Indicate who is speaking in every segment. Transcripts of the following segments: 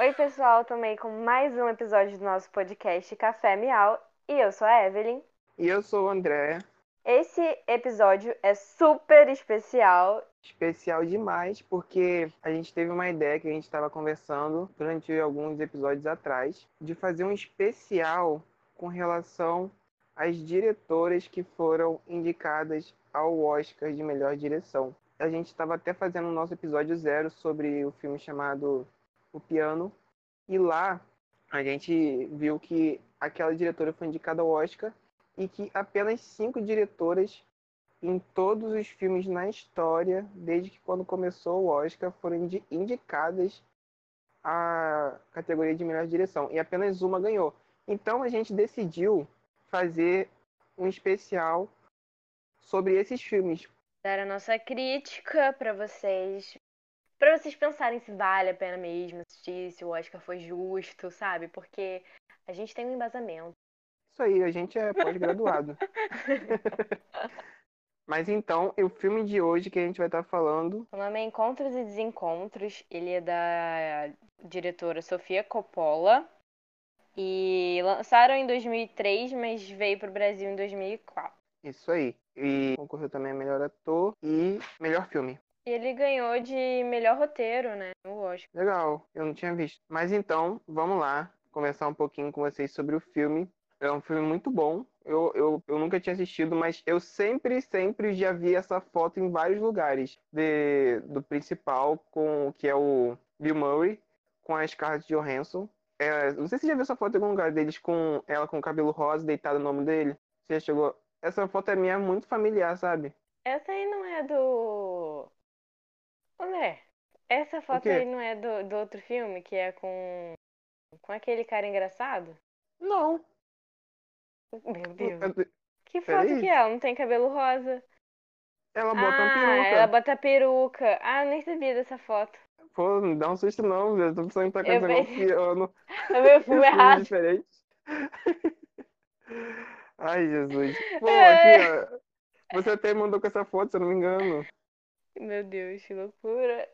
Speaker 1: Oi, pessoal, tomei com mais um episódio do nosso podcast Café Miau e eu sou a Evelyn.
Speaker 2: E eu sou o André.
Speaker 1: Esse episódio é super especial.
Speaker 2: Especial demais, porque a gente teve uma ideia que a gente estava conversando durante alguns episódios atrás de fazer um especial com relação às diretoras que foram indicadas ao Oscar de melhor direção. A gente estava até fazendo o nosso episódio zero sobre o filme chamado O Piano, e lá a gente viu que aquela diretora foi indicada ao Oscar e que apenas cinco diretoras em todos os filmes na história, desde que quando começou o Oscar, foram indicadas à categoria de melhor direção e apenas uma ganhou. Então a gente decidiu fazer um especial sobre esses filmes.
Speaker 1: Dar a nossa crítica para vocês, para vocês pensarem se vale a pena mesmo assistir, se o Oscar foi justo, sabe? Porque a gente tem um embasamento.
Speaker 2: Isso aí, a gente é pós-graduado. Mas então, o filme de hoje que a gente vai estar falando.
Speaker 1: O nome é Encontros e Desencontros. Ele é da diretora Sofia Coppola. E lançaram em 2003, mas veio para o Brasil em 2004.
Speaker 2: Isso aí. E concorreu também a melhor ator e melhor filme.
Speaker 1: E ele ganhou de melhor roteiro, né? No Oscar.
Speaker 2: Legal, eu não tinha visto. Mas então, vamos lá conversar um pouquinho com vocês sobre o filme. É um filme muito bom. Eu, eu, eu nunca tinha assistido, mas eu sempre, sempre já vi essa foto em vários lugares. De, do principal, com que é o Bill Murray, com a Scarlett Johansson. É, não sei se você já viu essa foto em algum lugar deles com ela com o cabelo rosa deitada no nome dele. Você já chegou? Essa foto é minha muito familiar, sabe?
Speaker 1: Essa aí não é do. Olé, essa foto aí não é do, do outro filme, que é com. com aquele cara engraçado?
Speaker 2: Não.
Speaker 1: Meu Deus. Que foto que é? Ela não tem cabelo rosa.
Speaker 2: Ela bota
Speaker 1: ah,
Speaker 2: peruca.
Speaker 1: Ela bota peruca. Ah, eu nem sabia dessa foto.
Speaker 2: Pô, não dá um susto não, velho. Tô pensando que tá com esse negócio piano.
Speaker 1: Eu vi o filme errado.
Speaker 2: diferente. Ai, Jesus. Pô, aqui, ó. Você até mandou com essa foto, se eu não me engano.
Speaker 1: Meu Deus, que loucura.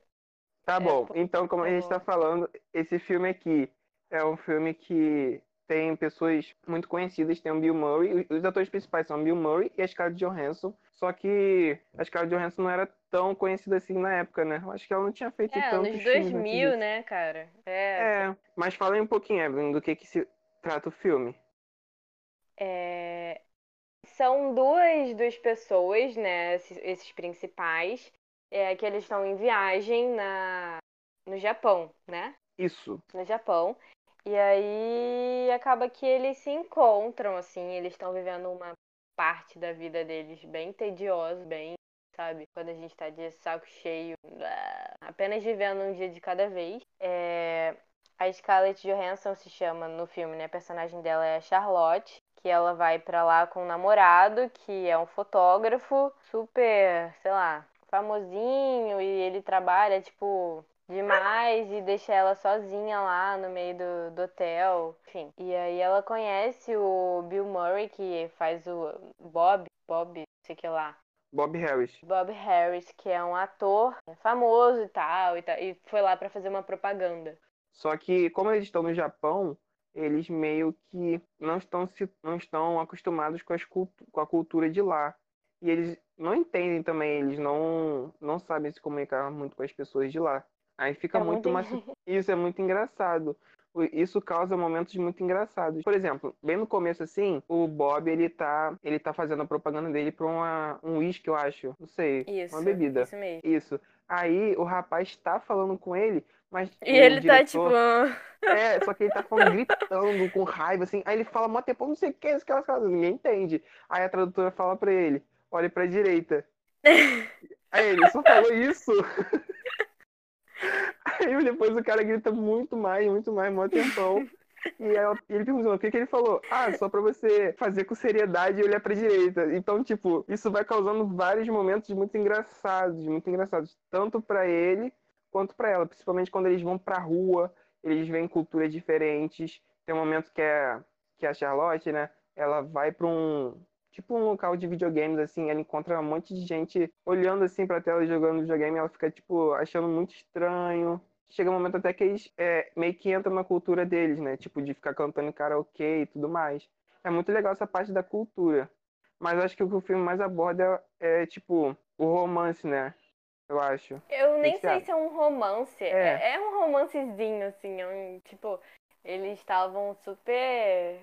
Speaker 2: Tá bom. Então, como
Speaker 1: tá
Speaker 2: a gente
Speaker 1: bom.
Speaker 2: tá falando, esse filme aqui é um filme que tem pessoas muito conhecidas. Tem o Bill Murray. Os atores principais são o Bill Murray e a Scarlett Johansson. Só que a Scarlett Johansson não era tão conhecida assim na época, né? Acho que ela não tinha feito
Speaker 1: É,
Speaker 2: tantos
Speaker 1: nos
Speaker 2: filmes antes
Speaker 1: 2000,
Speaker 2: disso.
Speaker 1: né, cara? É.
Speaker 2: É, mas fala aí um pouquinho, Evelyn, do que que se trata o filme.
Speaker 1: É, São duas, duas pessoas, né? Esses principais, é, que eles estão em viagem na... no Japão, né?
Speaker 2: Isso.
Speaker 1: No Japão. E aí acaba que eles se encontram, assim, eles estão vivendo uma parte da vida deles bem tediosa, bem, sabe? Quando a gente tá de saco cheio, blá, apenas vivendo um dia de cada vez. É, A Scarlett Johansson se chama no filme, né? A personagem dela é a Charlotte, que ela vai pra lá com um namorado, que é um fotógrafo super, sei lá, famosinho, e ele trabalha, tipo, demais e deixa ela sozinha lá no meio do, do hotel, enfim. E aí ela conhece o Bill Murray, que faz o Bob, Bob, sei que lá.
Speaker 2: Bob Harris.
Speaker 1: Bob Harris, que é um ator famoso e tal, e, tal, e foi lá pra fazer uma propaganda.
Speaker 2: Só que, como eles estão no Japão, eles meio que não estão, se, não estão acostumados com, as com a cultura de lá. E eles não entendem também, eles não, não sabem se comunicar muito com as pessoas de lá. Aí fica
Speaker 1: É
Speaker 2: muito,
Speaker 1: muito.
Speaker 2: Isso é muito engraçado. Isso causa momentos muito engraçados. Por exemplo, bem no começo assim, o Bob ele tá, ele tá fazendo a propaganda dele pra uma, um uísque, eu acho. Não sei.
Speaker 1: Isso,
Speaker 2: uma bebida.
Speaker 1: isso mesmo.
Speaker 2: Isso. Aí o rapaz tá falando com ele, mas
Speaker 1: E ele tá tipo.
Speaker 2: diretor- é, só que ele tá falando gritando, com raiva, assim. Aí ele fala, mó tempão, não sei o que, isso que. Ninguém entende. Aí a tradutora fala pra ele, olhe pra direita. Aí ele só falou isso. Aí depois o cara grita muito mais, muito mais, mó tempão. E ele perguntou, o que que ele falou? Ah, só pra você fazer com seriedade e olhar pra direita. Então, tipo, isso vai causando vários momentos muito engraçados, muito engraçados. Tanto pra ele, quanto pra ela. Principalmente quando eles vão pra rua, eles veem culturas diferentes. Tem um momento que é que a Charlotte, né? Ela vai pra um tipo um local de videogames assim, ela encontra um monte de gente olhando assim pra tela e jogando videogame, ela fica tipo achando muito estranho. chega um momento até que eles é, meio que entram na cultura deles, né? Tipo, de ficar cantando karaokê e tudo mais. É muito legal essa parte da cultura. Mas acho que o que o filme mais aborda é, é tipo, o romance, né? Eu acho.
Speaker 1: Eu nem sei se é um romance.
Speaker 2: É.
Speaker 1: É, é um romancezinho, assim. É um, tipo, eles estavam super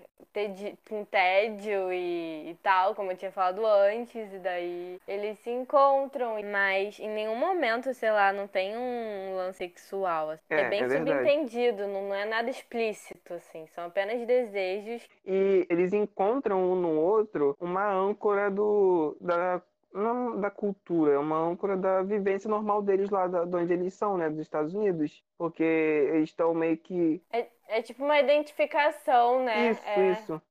Speaker 1: com tédio e, e tal, como eu tinha falado antes. E daí eles se encontram. Mas em nenhum momento, sei lá, não tem um lance sexual. assim.
Speaker 2: É,
Speaker 1: É, bem
Speaker 2: é
Speaker 1: subentendido, não, não é nada explícito, assim. São apenas desejos.
Speaker 2: E eles encontram um no outro uma âncora do, da, não da cultura, uma âncora da vivência normal deles lá, da, de onde eles são, né? Dos Estados Unidos. Porque eles estão meio que
Speaker 1: É, é tipo uma identificação, né?
Speaker 2: Isso,
Speaker 1: É.
Speaker 2: isso.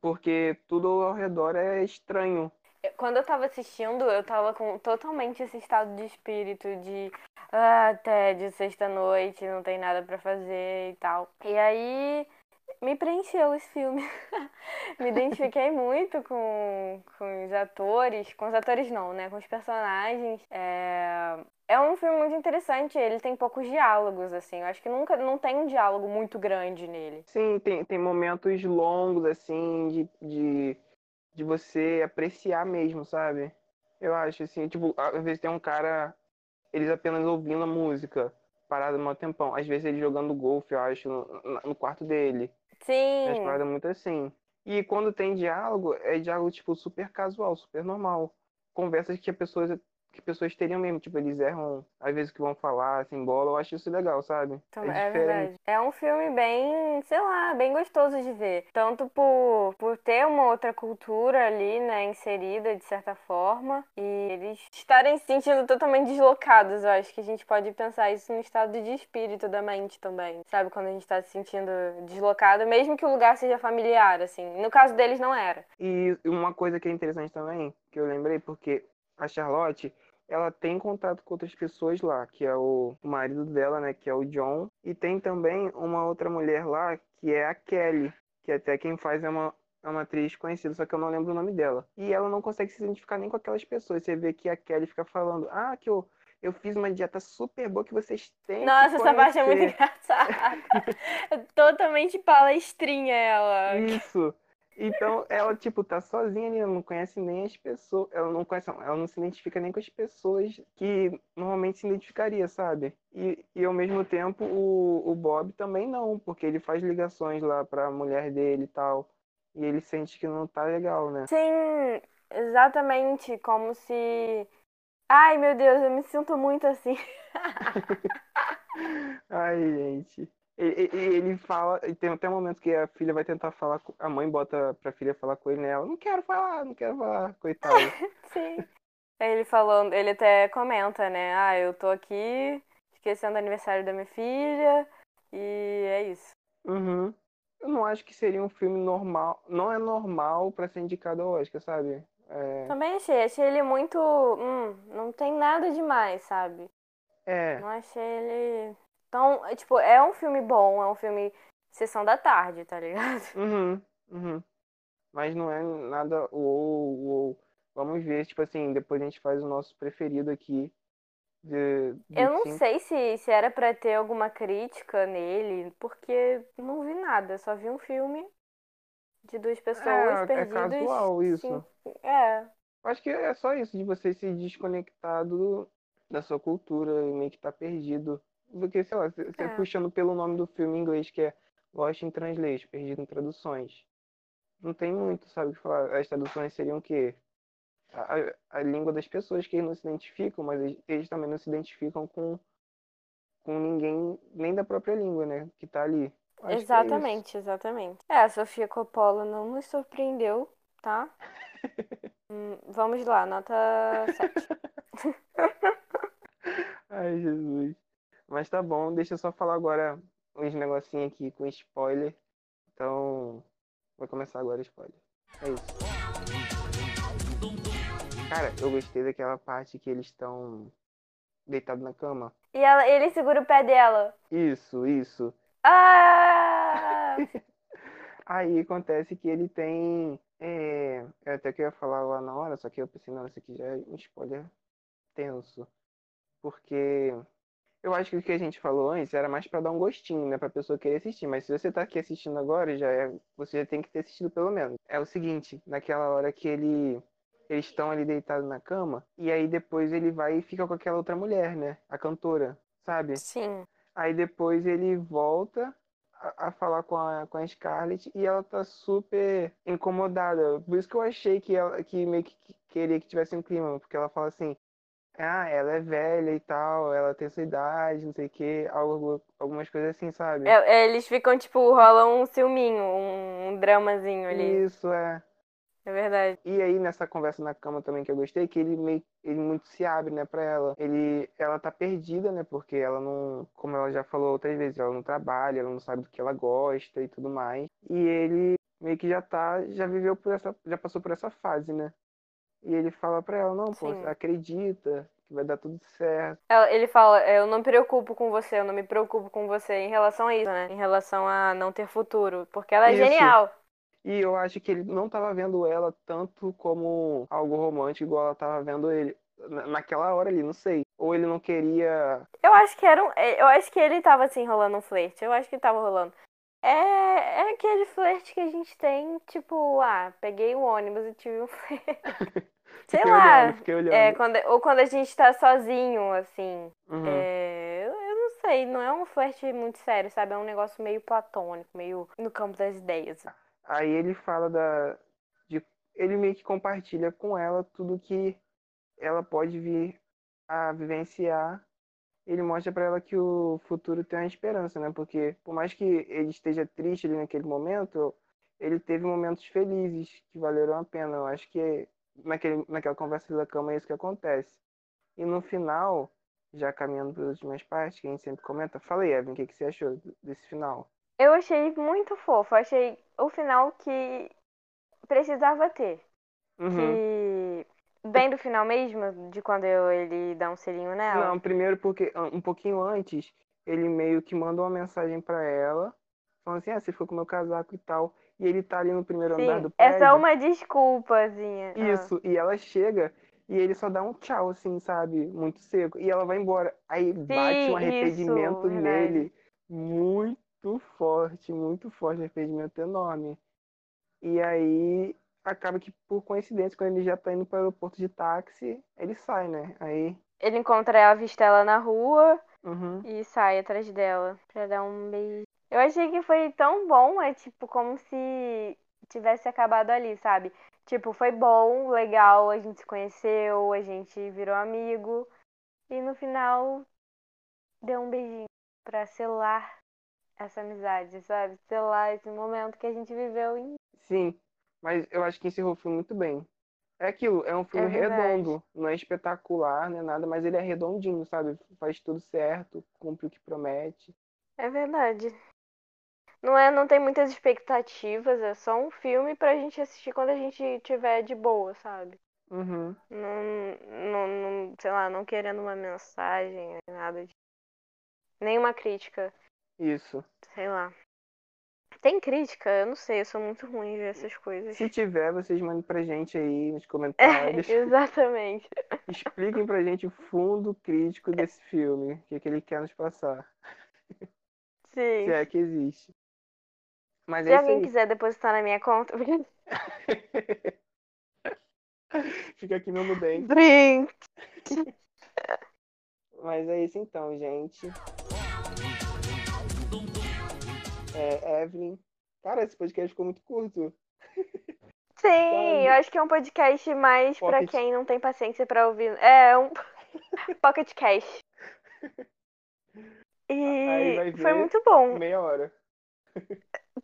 Speaker 2: Porque tudo ao redor é estranho.
Speaker 1: Quando eu tava assistindo, eu tava com totalmente esse estado de espírito de ah, tédio, sexta-noite, não tem nada pra fazer e tal. E aí me preencheu esse filme. me identifiquei muito com, com os atores, com os atores não, né? Com os personagens. É... é um filme muito interessante, ele tem poucos diálogos, assim. Eu acho que nunca não tem um diálogo muito grande nele.
Speaker 2: Sim, tem, tem momentos longos, assim, de, de, de você apreciar mesmo, sabe? Eu acho, assim, tipo, às vezes tem um cara, eles apenas ouvindo a música, parado um tempão. Às vezes ele jogando golfe, eu acho, no, no quarto dele.
Speaker 1: Sim,
Speaker 2: paradas muito assim. E quando tem diálogo, é diálogo, tipo, super casual, super normal. Conversas que, a pessoas, que pessoas teriam mesmo. Tipo, eles erram, às vezes, que vão falar, assim, bola. Eu acho isso legal, sabe?
Speaker 1: Então,
Speaker 2: É
Speaker 1: é verdade. É um filme bem, sei lá, bem gostoso de ver. Tanto por, por ter uma outra cultura ali, né, inserida de certa forma. E eles estarem se sentindo totalmente deslocados. Eu acho que a gente pode pensar isso no estado de espírito da mente também. Sabe? Quando a gente tá se sentindo deslocado, mesmo que o lugar seja familiar, assim. No caso deles, não era.
Speaker 2: E uma coisa que é interessante também, que eu lembrei, porque a Charlotte, ela tem contato com outras pessoas lá, que é o marido dela, né, que é o John, e tem também uma outra mulher lá, que é a Kelly, que até quem faz é uma, é uma atriz conhecida, só que eu não lembro o nome dela. E ela não consegue se identificar nem com aquelas pessoas. Você vê que a Kelly fica falando, ah, que eu, eu fiz uma dieta super boa que vocês têm
Speaker 1: Nossa, essa parte é muito
Speaker 2: conhecer."
Speaker 1: engraçada. É totalmente palestrinha ela.
Speaker 2: Isso. Então, ela, tipo, tá sozinha ali, ela não conhece nem as pessoas, ela não conhece, ela não se identifica nem com as pessoas que normalmente se identificaria, sabe? E, e ao mesmo tempo, o, o Bob também não, porque ele faz ligações lá pra mulher dele e tal, e ele sente que não tá legal, né?
Speaker 1: Sim, exatamente, como se. Ai, meu Deus, eu me sinto muito assim.
Speaker 2: Ai, gente. E, e- ele fala, e tem até um momento que a filha vai tentar falar, a mãe bota pra filha falar com ele, né? Ela, não quero falar, não quero falar, coitada.
Speaker 1: Sim. Aí ele falando, ele até comenta, né? Ah, eu tô aqui esquecendo o aniversário da minha filha e é isso.
Speaker 2: Uhum. Eu não acho que seria um filme normal. Não é normal pra ser indicado ao Oscar, sabe? É,
Speaker 1: Também achei, achei ele muito. Hum, não tem nada demais, sabe?
Speaker 2: é,
Speaker 1: Não achei ele. Então, é, tipo, é um filme bom, é um filme sessão da tarde, tá ligado?
Speaker 2: uhum, uhum. Mas não é nada uou, uou. Vamos ver, tipo assim, depois a gente faz o nosso preferido aqui. De, de
Speaker 1: Eu não
Speaker 2: cinco.
Speaker 1: sei se, se era pra ter alguma crítica nele, porque não vi nada, só vi um filme de duas pessoas
Speaker 2: É, é
Speaker 1: perdidas.
Speaker 2: casual isso.
Speaker 1: É,
Speaker 2: Acho que é só isso, de você se desconectar do, da sua cultura e meio que tá perdido. Porque, sei lá, você
Speaker 1: É.
Speaker 2: puxando pelo nome do filme em inglês, que é Lost in Translation, Perdido em Traduções. Não tem muito, sabe, o que falar. As traduções seriam o quê? A, a- a língua das pessoas que não se identificam, mas eles, eles também não se identificam com, com ninguém, nem da própria língua, né, que tá ali. Acho que é
Speaker 1: exatamente, exatamente. É, a Sofia Coppola não nos surpreendeu, tá? Hum, vamos lá, nota 7.
Speaker 2: Ai, Jesus. Mas tá bom, deixa eu só falar agora uns negocinhos aqui com spoiler. Então, vai começar agora o spoiler. É isso. Cara, eu gostei daquela parte que eles estão deitados na cama.
Speaker 1: E ela, ele segura o pé dela.
Speaker 2: Isso, isso.
Speaker 1: Ah!
Speaker 2: Aí acontece que ele tem. É, eu até que ia falar lá na hora, só que eu pensei, não, isso aqui já é um spoiler tenso. Porque Eu acho que o que a gente falou antes era mais pra dar um gostinho, né? Pra pessoa querer assistir. Mas se você tá aqui assistindo agora, já é, você já tem que ter assistido pelo menos. É o seguinte, naquela hora que ele eles estão ali deitados na cama, e aí depois ele vai e fica com aquela outra mulher, né? A cantora, sabe?
Speaker 1: Sim.
Speaker 2: Aí depois ele volta a, a falar com a, com a Scarlett e ela tá super incomodada. Por isso que eu achei que ela que meio que queria que tivesse um clima, porque ela fala assim, ah, ela é velha e tal, ela tem sua idade, não sei o quê, algo, algumas coisas assim, sabe?
Speaker 1: É, eles ficam, tipo, rolam um ciúminho, um, um dramazinho ali.
Speaker 2: Isso, é.
Speaker 1: É verdade.
Speaker 2: E aí, nessa conversa na cama também que eu gostei, que ele meio ele muito se abre, né, pra ela. Ele, ela tá perdida, né, porque ela não, como ela já falou outras vezes, ela não trabalha, ela não sabe do que ela gosta e tudo mais. E ele meio que já tá, já viveu por essa, já passou por essa fase, né? E ele fala pra ela, não, pô,
Speaker 1: Sim.
Speaker 2: acredita que vai dar tudo certo.
Speaker 1: Ele fala, eu não me preocupo com você, eu não me preocupo com você em relação a isso, né? Em relação a não ter futuro. Porque ela é
Speaker 2: Isso.
Speaker 1: genial.
Speaker 2: E eu acho que ele não tava vendo ela tanto como algo romântico, igual ela tava vendo ele na- naquela hora ali, não sei. Ou ele não queria.
Speaker 1: Eu acho que era um, eu acho que ele tava assim rolando um flerte. Eu acho que tava rolando. É, é aquele flerte que a gente tem, tipo, ah, peguei o ônibus e tive um flerte. Sei
Speaker 2: fiquei
Speaker 1: lá.
Speaker 2: olhando, fiquei olhando.
Speaker 1: É, quando, ou quando a gente tá sozinho, assim.
Speaker 2: Uhum.
Speaker 1: É, eu, eu não sei, não é um flerte muito sério, sabe? É um negócio meio platônico, meio no campo das ideias.
Speaker 2: Aí ele fala da. De, ele meio que compartilha com ela tudo que ela pode vir a vivenciar. Ele mostra pra ela que o futuro tem uma esperança, né? Porque por mais que ele esteja triste ali naquele momento, ele teve momentos felizes que valeram a pena. Eu acho que naquele, naquela conversa da cama é isso que acontece. E no final, já caminhando para as últimas partes, que a gente sempre comenta, fala aí, Evan, o que, que você achou desse final?
Speaker 1: Eu achei muito fofo, achei o final que precisava ter.
Speaker 2: Uhum.
Speaker 1: Que bem do final mesmo, de quando eu- ele dá um selinho nela.
Speaker 2: Não, primeiro porque ah, um pouquinho antes, ele meio que manda uma mensagem pra ela, falando assim, ah, você ficou com meu casaco e tal. E ele tá ali no primeiro andar do
Speaker 1: Sim, é
Speaker 2: prédio.
Speaker 1: só uma desculpazinha. Ah.
Speaker 2: Isso, e ela chega e ele só dá um tchau, assim, sabe? Muito seco. E ela vai embora. Aí bate um arrependimento
Speaker 1: isso,
Speaker 2: nele muito forte, muito forte, um arrependimento enorme. E aí acaba que, por coincidência, quando ele já tá indo para o aeroporto de táxi, ele sai, né? Aí.
Speaker 1: Ele encontra ela, avista ela na rua
Speaker 2: Uhum.
Speaker 1: e sai atrás dela pra dar um beijo. Eu achei que foi tão bom, é tipo como se tivesse acabado ali, sabe? Tipo, foi bom, legal, a gente se conheceu, a gente virou amigo e no final deu um beijinho pra selar essa amizade, sabe? Selar esse momento que a gente viveu em
Speaker 2: Sim, mas eu acho que encerrou o filme muito bem. É aquilo, é um filme
Speaker 1: É
Speaker 2: redondo, não é espetacular, nem nada, mas ele é redondinho, sabe? Faz tudo certo, cumpre o que promete.
Speaker 1: É verdade. Não é, não tem muitas expectativas, é só um filme pra gente assistir quando a gente tiver de boa, sabe?
Speaker 2: Uhum.
Speaker 1: Não, não, não- sei lá, não querendo uma mensagem, nada de. Nenhuma crítica,
Speaker 2: Isso.
Speaker 1: sei lá. Tem crítica? Eu não sei, eu sou muito ruim ver essas coisas.
Speaker 2: Se tiver, vocês mandem pra gente aí nos
Speaker 1: É,
Speaker 2: comentários.
Speaker 1: exatamente.
Speaker 2: Expliquem pra gente o fundo crítico desse filme, o que, que ele quer nos passar.
Speaker 1: Sim.
Speaker 2: Se é que existe. Mas
Speaker 1: Se
Speaker 2: é
Speaker 1: alguém quiser depositar na minha conta.
Speaker 2: Fica aqui no Nubank.
Speaker 1: Drink.
Speaker 2: Mas é isso então, gente. É, Evelyn. Cara, esse podcast ficou muito curto.
Speaker 1: Sim, eu acho que é um podcast mais pra
Speaker 2: Pocket.
Speaker 1: quem não tem paciência pra ouvir. É um Pocket Cash.
Speaker 2: Aí
Speaker 1: E foi muito bom.
Speaker 2: Meia hora.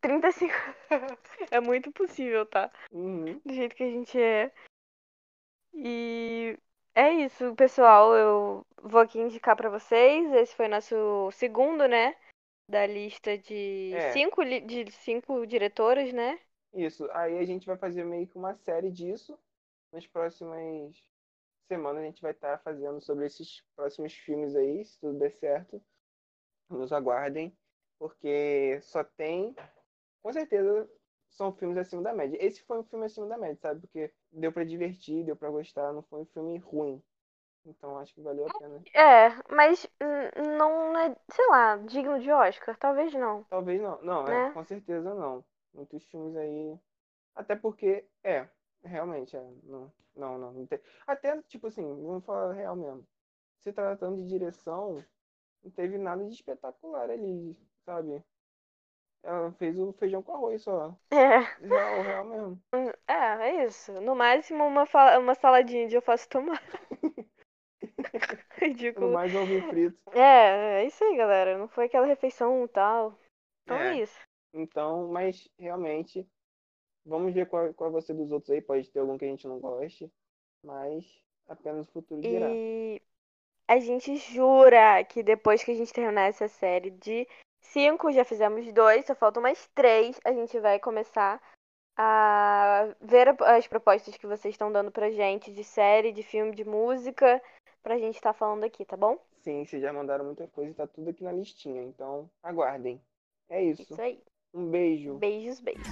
Speaker 1: 35. É muito possível, tá?
Speaker 2: Uhum.
Speaker 1: Do jeito que a gente é. E é isso, pessoal. Eu vou aqui indicar pra vocês. Esse foi nosso segundo, né? Da lista de
Speaker 2: É.
Speaker 1: cinco, li- de cinco diretoras, né?
Speaker 2: Isso. Aí a gente vai fazer meio que uma série disso. Nas próximas semanas a gente vai estar fazendo sobre esses próximos filmes aí, se tudo der certo. Nos aguardem. Porque só tem. Com certeza são filmes acima da média. Esse foi um filme acima da média, sabe? Porque deu pra divertir, deu pra gostar, não foi um filme ruim. Então acho que valeu a pena.
Speaker 1: É, mas não é, sei lá, digno de Oscar. Talvez não.
Speaker 2: Talvez não. Não, é,
Speaker 1: Né?
Speaker 2: com certeza não. Muitos filmes aí. Até porque, é, realmente, é. Não, não, não. não tem- Até, tipo assim, vamos falar real mesmo. Se tratando de direção, não teve nada de espetacular ali, sabe? Ela fez o feijão com arroz só.
Speaker 1: É,
Speaker 2: Real, real mesmo.
Speaker 1: é, é isso. No máximo uma, uma saladinha de alface tomate.
Speaker 2: No
Speaker 1: Ridículo.
Speaker 2: mais ovinho frito.
Speaker 1: É, é isso aí, galera. Não foi aquela refeição tal. Então é,
Speaker 2: É.
Speaker 1: isso.
Speaker 2: Então, mas realmente, vamos ver qual, qual vai ser dos outros aí. Pode ter algum que a gente não goste, mas apenas o futuro dirá.
Speaker 1: E a gente jura que depois que a gente terminar essa série de cinco, já fizemos dois, só faltam mais três, a gente vai começar a ver as propostas que vocês estão dando pra gente de série, de filme, de música, pra gente estar falando aqui, tá bom?
Speaker 2: Sim, vocês já mandaram muita coisa e tá tudo aqui na listinha. Então, aguardem. É isso.
Speaker 1: Isso aí.
Speaker 2: Um beijo.
Speaker 1: Beijos, beijos.